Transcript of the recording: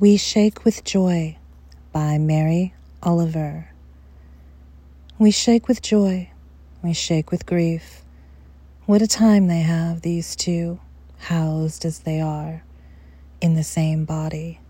We Shake with Joy by Mary Oliver. We shake with joy, we shake with grief. What a time they have, these two, housed as they are in the same body.